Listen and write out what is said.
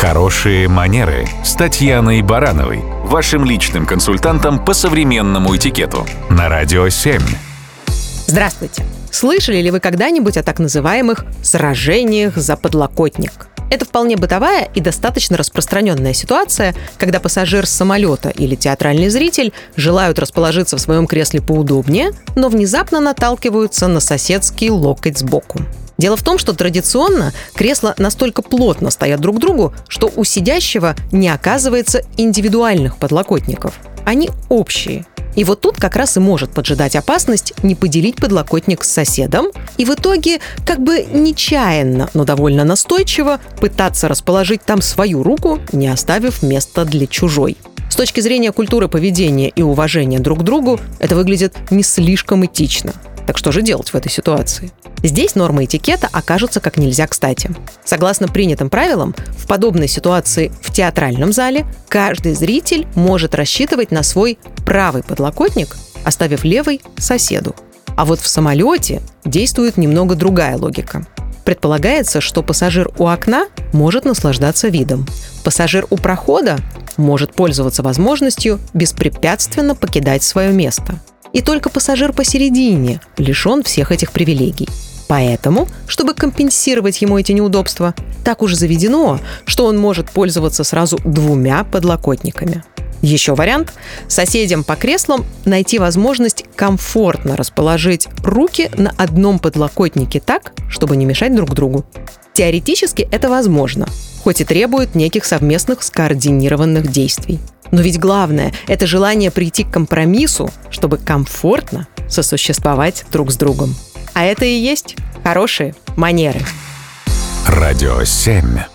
Хорошие манеры с Татьяной Барановой, вашим личным консультантом по современному этикету на Радио 7. Здравствуйте! Слышали ли вы когда-нибудь о так называемых «сражениях за подлокотник»? Это вполне бытовая и достаточно распространенная ситуация, когда пассажир с самолета или театральный зритель желают расположиться в своем кресле поудобнее, но внезапно наталкиваются на соседский локоть сбоку. Дело в том, что традиционно кресла настолько плотно стоят друг к другу, что у сидящего не оказывается индивидуальных подлокотников. Они общие. И вот тут как раз и может поджидать опасность не поделить подлокотник с соседом и в итоге как бы нечаянно, но довольно настойчиво пытаться расположить там свою руку, не оставив места для чужой. С точки зрения культуры поведения и уважения друг к другу это выглядит не слишком этично. Так что же делать в этой ситуации? Здесь нормы этикета окажутся как нельзя кстати. Согласно принятым правилам, в подобной ситуации в театральном зале каждый зритель может рассчитывать на свой правый подлокотник, оставив левый соседу. А вот в самолете действует немного другая логика. Предполагается, что пассажир у окна может наслаждаться видом. Пассажир у прохода может пользоваться возможностью беспрепятственно покидать свое место. И только пассажир посередине лишен всех этих привилегий. Поэтому, чтобы компенсировать ему эти неудобства, так уж заведено, что он может пользоваться сразу двумя подлокотниками. Еще вариант – соседям по креслам найти возможность комфортно расположить руки на одном подлокотнике так, чтобы не мешать друг другу. Теоретически это возможно, хоть и требует неких совместных скоординированных действий. Но ведь главное – это желание прийти к компромиссу, чтобы комфортно сосуществовать друг с другом. А это и есть хорошие манеры. Радио 7.